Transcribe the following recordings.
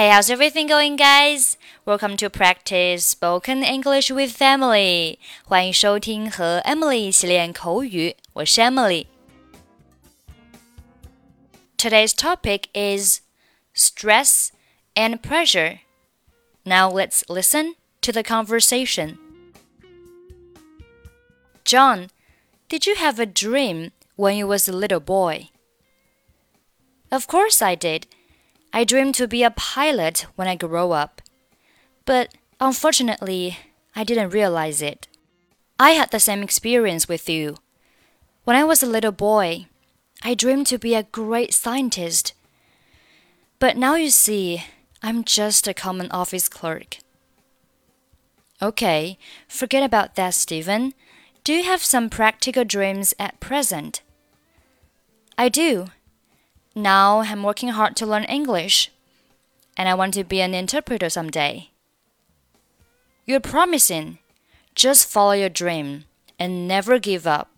Hey, how's everything going, guys? Welcome to practice spoken English with Emily. 欢迎收听和 Emily 一起练口语，我是 Emily。Today's topic is stress and pressure. Now let's listen to the conversation. John, did you have a dream when you was a little boy? Of course I did. I dreamed to be a pilot when I grow up. But unfortunately, I didn't realize it. I had the same experience with you. When I was a little boy, I dreamed to be a great scientist. But now you see, I'm just a common office clerk. Okay, forget about that, Steven. Do you have some practical dreams at present? I do. Now I'm working hard to learn English, and I want to be an interpreter someday. You're promising. Just follow your dream and never give up.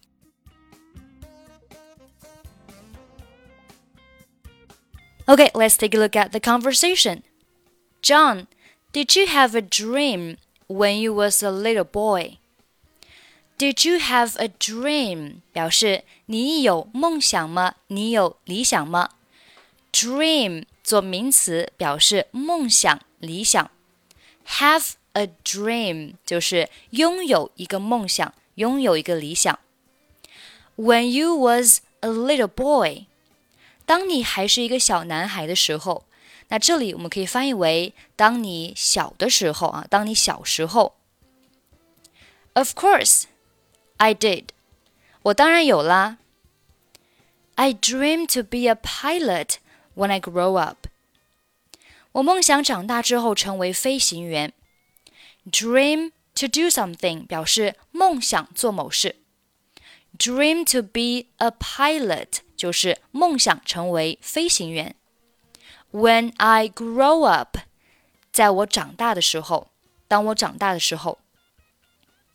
Okay, let's take a look at the conversation. John, did you have a dream when you was a little boy? Did you have a dream？表示你有梦想吗？你有理想吗？Dream 做名词表示梦想、理想。Have a dream 就是拥有一个梦想，拥有一个理想。When you was a little boy，当你还是一个小男孩的时候，那这里我们可以翻译为当你小的时候啊，当你小时候。Of course。I did，我当然有啦。I dream to be a pilot when I grow up。我梦想长大之后成为飞行员。Dream to do something 表示梦想做某事。Dream to be a pilot 就是梦想成为飞行员。When I grow up，在我长大的时候，当我长大的时候。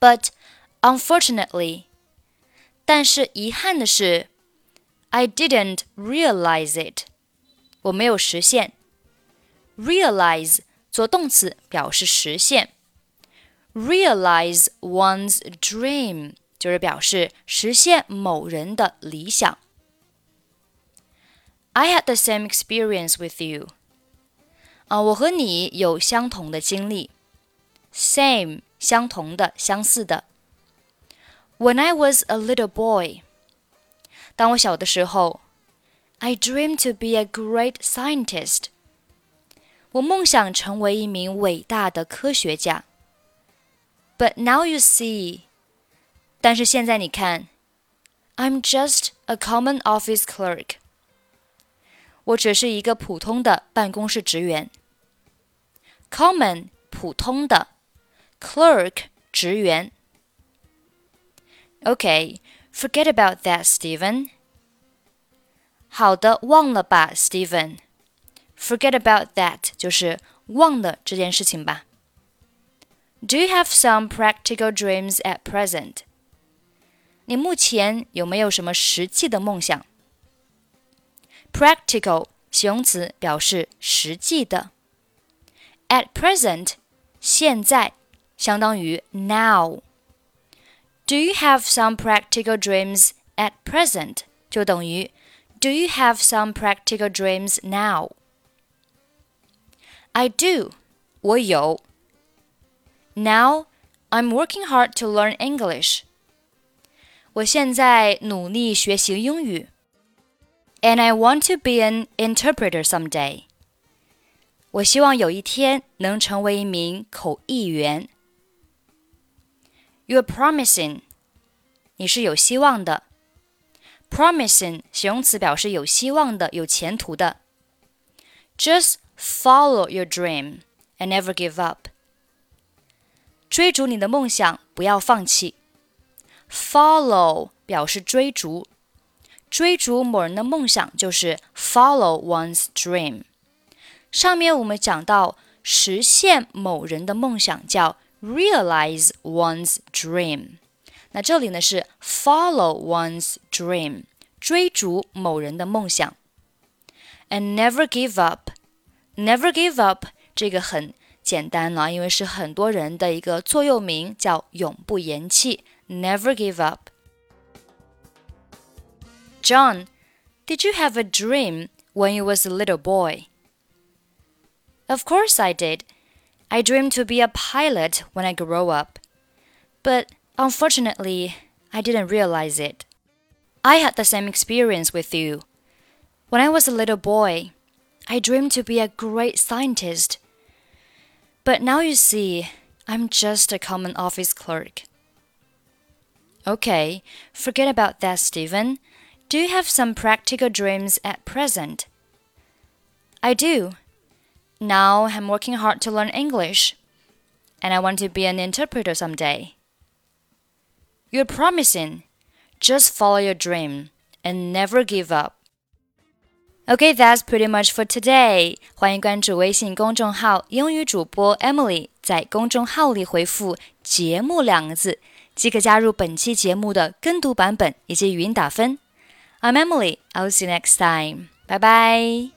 But Unfortunately，但是遗憾的是，I didn't realize it，我没有实现。Realize 做动词表示实现，realize one's dream 就是表示实现某人的理想。I had the same experience with you。啊，我和你有相同的经历。Same 相同的、相似的。 when I was a little boy，当我小的时候，I dreamed to be a great scientist。我梦想成为一名伟大的科学家。But now you see，但是现在你看，I'm just a common office clerk。我只是一个普通的办公室职员。Common 普通的，clerk 职员。 Okay, forget about that, Steven. 好的，忘了吧，Steven. Forget about that 就是忘了这件事情吧。Do you have some practical dreams at present？你目前有没有什么实际的梦想？Practical 形容词表示实际的。At present 现在相当于 now。do you have some practical dreams at present？就等于 Do you have some practical dreams now? I do. 我有。Now I'm working hard to learn English. 我现在努力学习英语。And I want to be an interpreter someday. 我希望有一天能成为一名口译员。 you're promising，你是有希望的。Promising 形容词表示有希望的、有前途的。Just follow your dream and never give up。追逐你的梦想，不要放弃。Follow 表示追逐，追逐某人的梦想就是 follow one's dream。上面我们讲到实现某人的梦想叫 realize one's dream。那这里呢是 follow one's dream，追逐某人的梦想。And never give up， Never give up 这个很简单了，因为是很多人的一个座右铭，叫永不言弃。Never give up. John, did you have a dream when you was a little boy? Of course I did. I dreamed to be a pilot when I grow up. But unfortunately, I didn't realize it. I had the same experience with you. When I was a little boy, I dreamed to be a great scientist. But now you see, I'm just a common office clerk. Okay, forget about that, Steven. Do you have some practical dreams at present? I do. Now I'm working hard to learn English, and I want to be an interpreter someday. You're promising. Just follow your dream and never give up. Okay, that's pretty much for today. 欢迎关注微信公众号“英语主播 Emily”，在公众号里回复“节目”两个字，即可加入本期节目的跟读版本以及语音打分。I'm Emily. I'll see you next time. Bye bye.